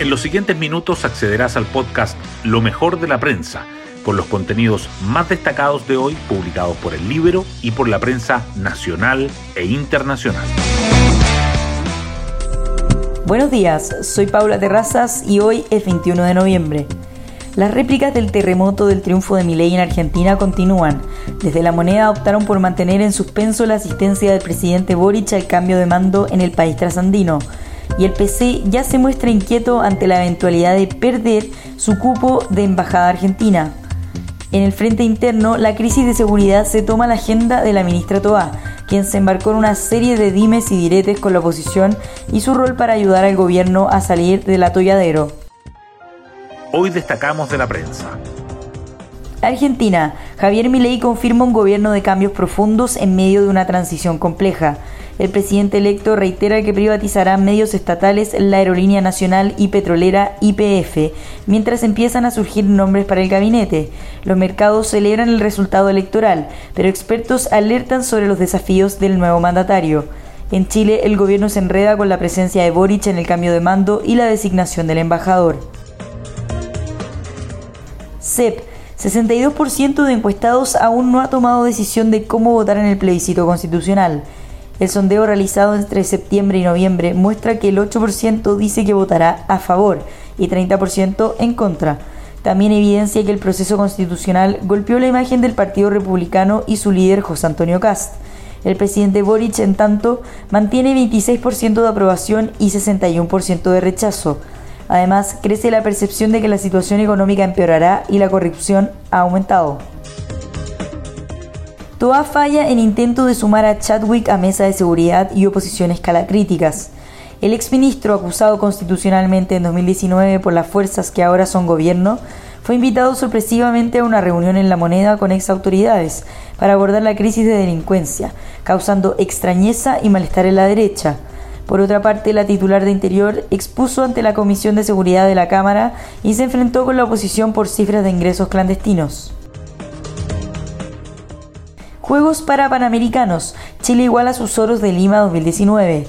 En los siguientes minutos accederás al podcast Lo mejor de la prensa, con los contenidos más destacados de hoy publicados por el libro y por la prensa nacional e internacional. Buenos días, soy Paula Terrazas y hoy es 21 de noviembre. Las réplicas del terremoto del triunfo de Milei en Argentina continúan. Desde la moneda optaron por mantener en suspenso la asistencia del presidente Boric al cambio de mando en el país trasandino y el PC ya se muestra inquieto ante la eventualidad de perder su cupo de embajada argentina. En el frente interno, la crisis de seguridad se toma la agenda de la ministra Toá, quien se embarcó en una serie de dimes y diretes con la oposición y su rol para ayudar al gobierno a salir del atolladero. Hoy destacamos de la prensa. Argentina. Javier Milei confirma un gobierno de cambios profundos en medio de una transición compleja. El presidente electo reitera que privatizará medios estatales, la aerolínea nacional y petrolera IPF, mientras empiezan a surgir nombres para el gabinete. Los mercados celebran el resultado electoral, pero expertos alertan sobre los desafíos del nuevo mandatario. En Chile, el gobierno se enreda con la presencia de Boric en el cambio de mando y la designación del embajador. CEP 62% de encuestados aún no ha tomado decisión de cómo votar en el plebiscito constitucional. El sondeo realizado entre septiembre y noviembre muestra que el 8% dice que votará a favor y 30% en contra. También evidencia que el proceso constitucional golpeó la imagen del Partido Republicano y su líder José Antonio Cast. El presidente Boric, en tanto, mantiene 26% de aprobación y 61% de rechazo. Además, crece la percepción de que la situación económica empeorará y la corrupción ha aumentado. Toa falla en intento de sumar a Chadwick a mesa de seguridad y oposición escala críticas. El exministro acusado constitucionalmente en 2019 por las fuerzas que ahora son gobierno fue invitado sorpresivamente a una reunión en La Moneda con ex autoridades para abordar la crisis de delincuencia, causando extrañeza y malestar en la derecha. Por otra parte, la titular de Interior expuso ante la Comisión de Seguridad de la Cámara y se enfrentó con la oposición por cifras de ingresos clandestinos. Juegos para Panamericanos. Chile iguala sus oros de Lima 2019.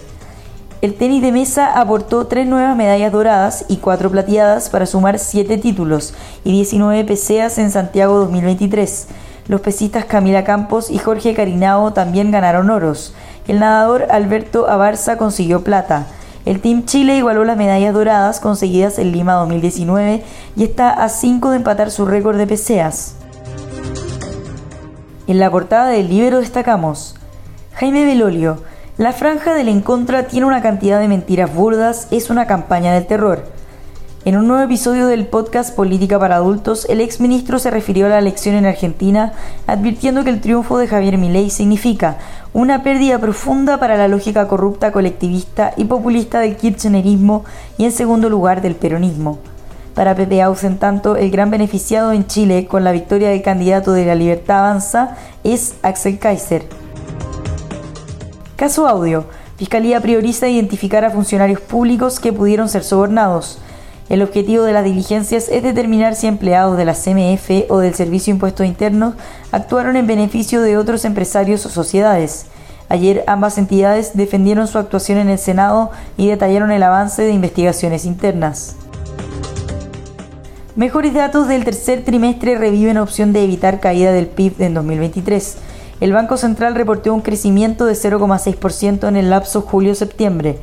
El tenis de mesa aportó tres nuevas medallas doradas y cuatro plateadas para sumar siete títulos y 19 peseas en Santiago 2023. Los pesistas Camila Campos y Jorge Carinao también ganaron oros. El nadador Alberto Abarza consiguió plata. El Team Chile igualó las medallas doradas conseguidas en Lima 2019 y está a 5 de empatar su récord de peseas. En la portada del libro destacamos Jaime Belolio. La franja del en contra tiene una cantidad de mentiras burdas, es una campaña del terror. En un nuevo episodio del podcast Política para Adultos, el exministro se refirió a la elección en Argentina, advirtiendo que el triunfo de Javier Milei significa una pérdida profunda para la lógica corrupta, colectivista y populista del kirchnerismo y en segundo lugar del peronismo. Para Pepe Aus, en tanto, el gran beneficiado en Chile con la victoria del candidato de la Libertad Avanza es Axel Kaiser. Caso audio. Fiscalía prioriza identificar a funcionarios públicos que pudieron ser sobornados. El objetivo de las diligencias es determinar si empleados de la CMF o del Servicio de Impuestos Internos actuaron en beneficio de otros empresarios o sociedades. Ayer ambas entidades defendieron su actuación en el Senado y detallaron el avance de investigaciones internas. Mejores datos del tercer trimestre reviven opción de evitar caída del PIB en 2023. El Banco Central reportó un crecimiento de 0,6% en el lapso julio-septiembre,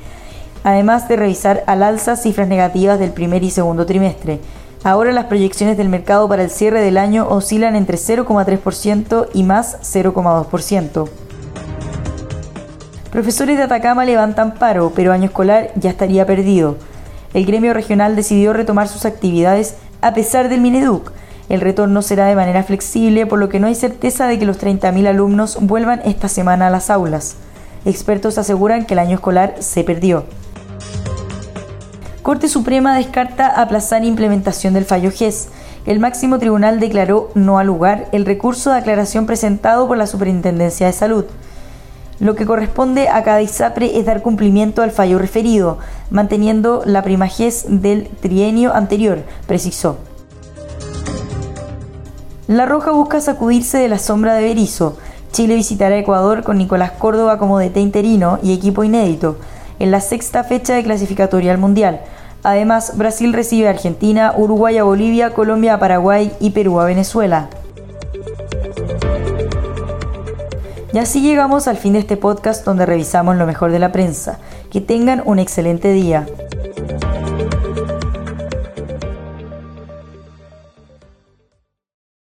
además de revisar al alza cifras negativas del primer y segundo trimestre. Ahora las proyecciones del mercado para el cierre del año oscilan entre 0,3% y más 0,2%. Profesores de Atacama levantan paro, pero año escolar ya estaría perdido. El gremio regional decidió retomar sus actividades a pesar del Mineduc. El retorno será de manera flexible, por lo que no hay certeza de que los 30.000 alumnos vuelvan esta semana a las aulas. Expertos aseguran que el año escolar se perdió. Corte Suprema descarta aplazar implementación del fallo GES. El máximo tribunal declaró no al lugar el recurso de aclaración presentado por la Superintendencia de Salud. Lo que corresponde a cada ISAPRE es dar cumplimiento al fallo referido, manteniendo la primajez del trienio anterior, precisó. La Roja busca sacudirse de la sombra de Berizo. Chile visitará Ecuador con Nicolás Córdoba como DT interino y equipo inédito en la sexta fecha de clasificatoria al Mundial. Además, Brasil recibe a Argentina, Uruguay a Bolivia, Colombia a Paraguay y Perú a Venezuela. Y así llegamos al fin de este podcast donde revisamos lo mejor de la prensa. Que tengan un excelente día.